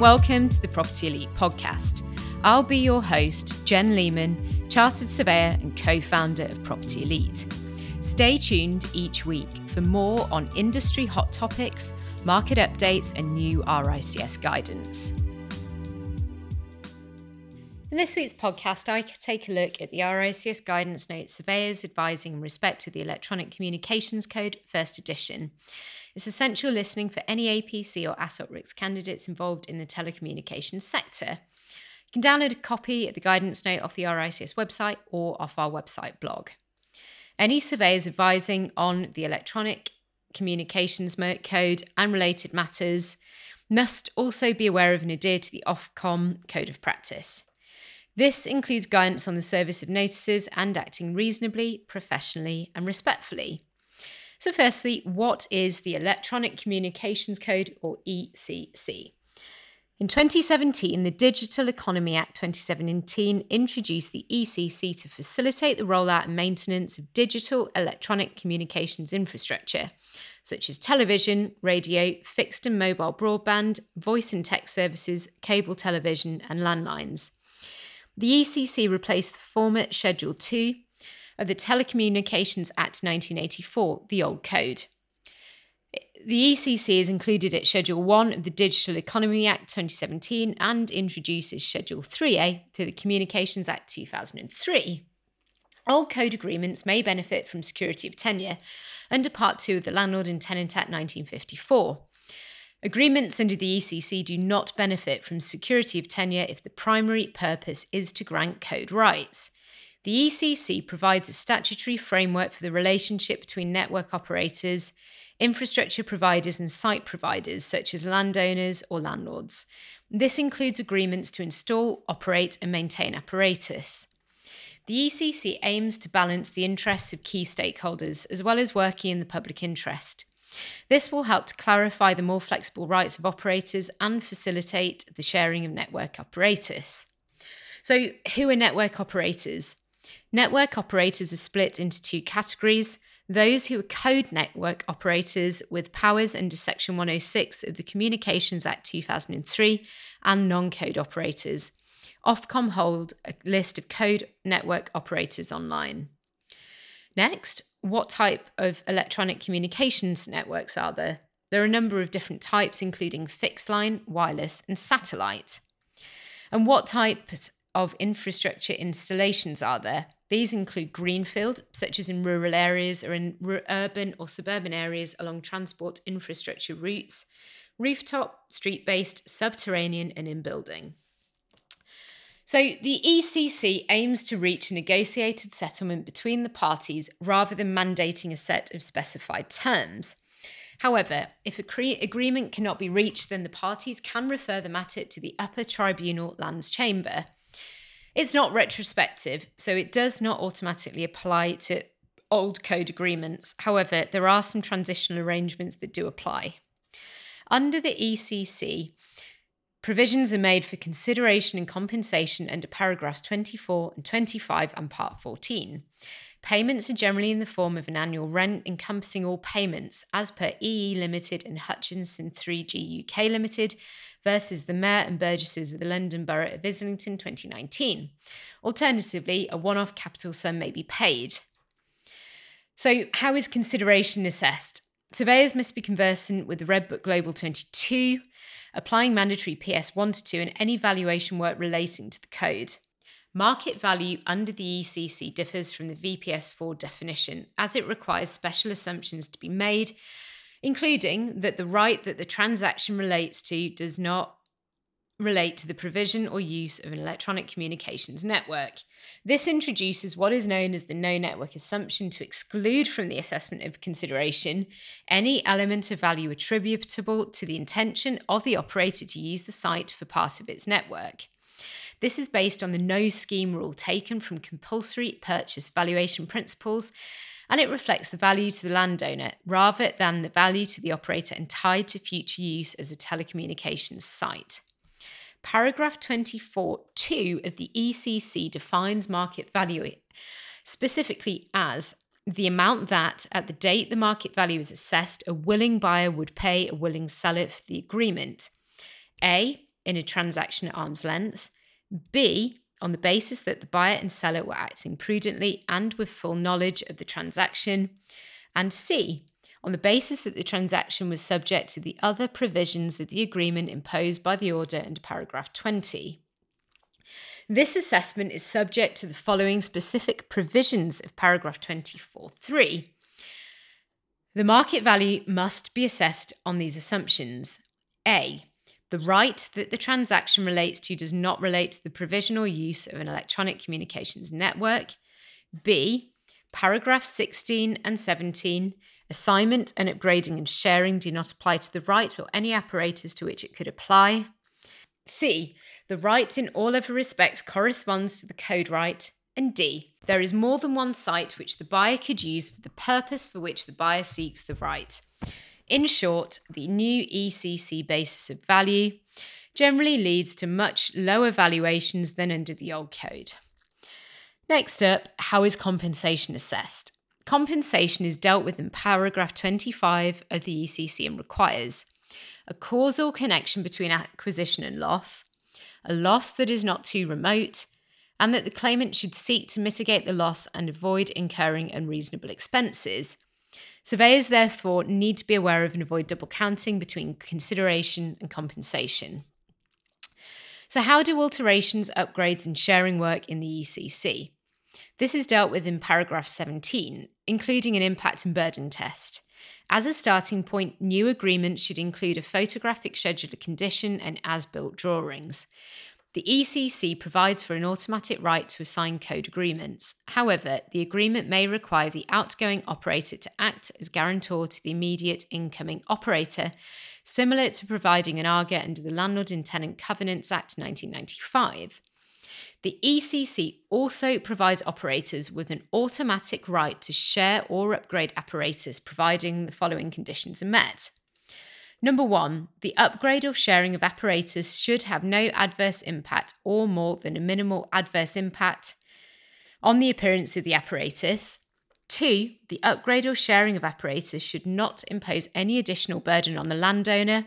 Welcome to the Property Elite podcast. I'll be your host, Jen Lemen, Chartered Surveyor and co founder of Property Elite. Stay tuned each week for more on industry hot topics, market updates, and new RICS guidance. In this week's podcast, I take a look at the RICS guidance note surveyors advising in respect to the Electronic Communications Code, first edition. It's essential listening for any APC or ASSOC RICS candidates involved in the telecommunications sector. You can download a copy of the guidance note off the RICS website or off our website blog. Any surveyors advising on the Electronic Communications Code and related matters must also be aware of and adhere to the Ofcom Code of Practice. This includes guidance on the service of notices and acting reasonably, professionally, and respectfully. So, firstly, what is the Electronic Communications Code or ECC? In 2017, the Digital Economy Act 2017 introduced the ECC to facilitate the rollout and maintenance of digital electronic communications infrastructure, such as television, radio, fixed and mobile broadband, voice and text services, cable television, and landlines. The ECC replaced the former Schedule 2 of the Telecommunications Act 1984, the old code. The ECC is included at Schedule 1 of the Digital Economy Act 2017 and introduces Schedule 3A to the Communications Act 2003. Old code agreements may benefit from security of tenure under Part 2 of the Landlord and Tenant Act 1954. Agreements under the ECC do not benefit from security of tenure if the primary purpose is to grant code rights. The ECC provides a statutory framework for the relationship between network operators, infrastructure providers, and site providers, such as landowners or landlords. This includes agreements to install, operate, and maintain apparatus. The ECC aims to balance the interests of key stakeholders as well as working in the public interest. This will help to clarify the more flexible rights of operators and facilitate the sharing of network apparatus. So, who are network operators? Network operators are split into two categories those who are code network operators with powers under Section 106 of the Communications Act 2003 and non code operators. Ofcom hold a list of code network operators online. Next, what type of electronic communications networks are there? There are a number of different types, including fixed line, wireless, and satellite. And what types of infrastructure installations are there? These include greenfield, such as in rural areas or in urban or suburban areas along transport infrastructure routes, rooftop, street based, subterranean, and in building. So the ECC aims to reach a negotiated settlement between the parties rather than mandating a set of specified terms. However, if a agreement cannot be reached, then the parties can refer the matter to the Upper Tribunal Lands Chamber. It's not retrospective, so it does not automatically apply to old code agreements. However, there are some transitional arrangements that do apply. Under the ECC, provisions are made for consideration and compensation under paragraphs 24 and 25 and part 14. Payments are generally in the form of an annual rent encompassing all payments as per EE Limited and Hutchison 3G UK Limited versus the Mayor and Burgesses of the London Borough of Islington 2019. Alternatively, a one off capital sum may be paid. So, how is consideration assessed? Surveyors must be conversant with the Red Book Global 22, applying mandatory PS 1 to 2 and any valuation work relating to the code. Market value under the ECC differs from the VPS 4 definition, as it requires special assumptions to be made including that the right that the transaction relates to does not relate to the provision or use of an electronic communications network. This introduces what is known as the no network assumption to exclude from the assessment of consideration any element of value attributable to the intention of the operator to use the site for part of its network. This is based on the no scheme rule taken from compulsory purchase valuation principles and it reflects the value to the landowner rather than the value to the operator and tied to future use as a telecommunications site. Paragraph 24.2 of the ECC defines market value specifically as the amount that, at the date the market value is assessed, a willing buyer would pay a willing seller for the agreement. A. in a transaction at arm's length, B, on the basis that the buyer and seller were acting prudently and with full knowledge of the transaction, and C, on the basis that the transaction was subject to the other provisions of the agreement imposed by the order under paragraph 20. This assessment is subject to the following specific provisions of paragraph 24.3. The market value must be assessed on these assumptions. A. The right that the transaction relates to does not relate to the provision or use of an electronic communications network. B. Paragraph 16 and 17. Assignment and upgrading and sharing do not apply to the right or any apparatus to which it could apply. C. The right in all other respects corresponds to the code right. And D. There is more than one site which the buyer could use for the purpose for which the buyer seeks the right. In short, the new ECC basis of value generally leads to much lower valuations than under the old code. Next up, how is compensation assessed? Compensation is dealt with in paragraph 25 of the ECC and requires a causal connection between acquisition and loss, a loss that is not too remote, and that the claimant should seek to mitigate the loss and avoid incurring unreasonable expenses, Surveyors, therefore, need to be aware of and avoid double counting between consideration and compensation. So, how do alterations, upgrades, and sharing work in the ECC? This is dealt with in paragraph 17, including an impact and burden test. As a starting point, new agreements should include a photographic schedule of condition and as built drawings. The ECC provides for an automatic right to assign code agreements. However, the agreement may require the outgoing operator to act as guarantor to the immediate incoming operator, similar to providing an AGA under the Landlord and Tenant Covenants Act 1995. The ECC also provides operators with an automatic right to share or upgrade apparatus, providing the following conditions are met. Number one, the upgrade or sharing of apparatus should have no adverse impact or more than a minimal adverse impact on the appearance of the apparatus. Two, the upgrade or sharing of apparatus should not impose any additional burden on the landowner.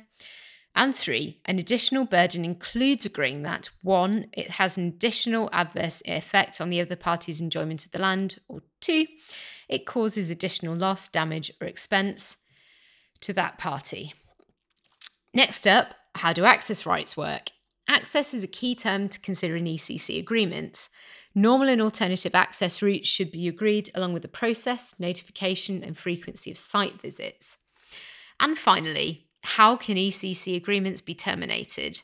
And three, an additional burden includes agreeing that one, it has an additional adverse effect on the other party's enjoyment of the land, or two, it causes additional loss, damage, or expense to that party. Next up, how do access rights work? Access is a key term to consider in ECC agreements. Normal and alternative access routes should be agreed along with the process, notification, and frequency of site visits. And finally, how can ECC agreements be terminated?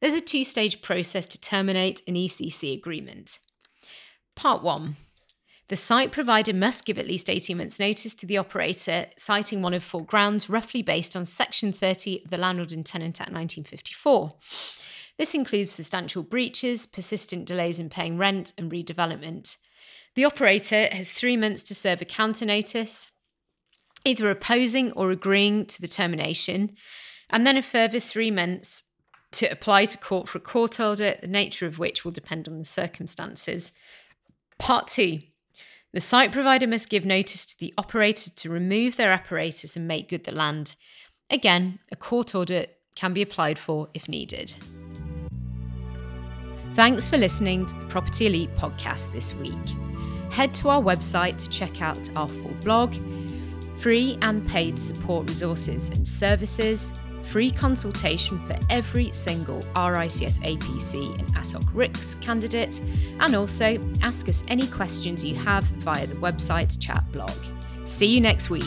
There's a two stage process to terminate an ECC agreement. Part 1 the site provider must give at least 18 months' notice to the operator, citing one of four grounds, roughly based on Section 30 of the Landlord and Tenant Act 1954. This includes substantial breaches, persistent delays in paying rent, and redevelopment. The operator has three months to serve a counter notice, either opposing or agreeing to the termination, and then a further three months to apply to court for a court order, the nature of which will depend on the circumstances. Part two the site provider must give notice to the operator to remove their apparatus and make good the land. Again, a court order can be applied for if needed. Thanks for listening to the Property Elite podcast this week. Head to our website to check out our full blog, free and paid support resources and services free consultation for every single RICS APC and ASOC RICS candidate, and also ask us any questions you have via the website chat blog. See you next week.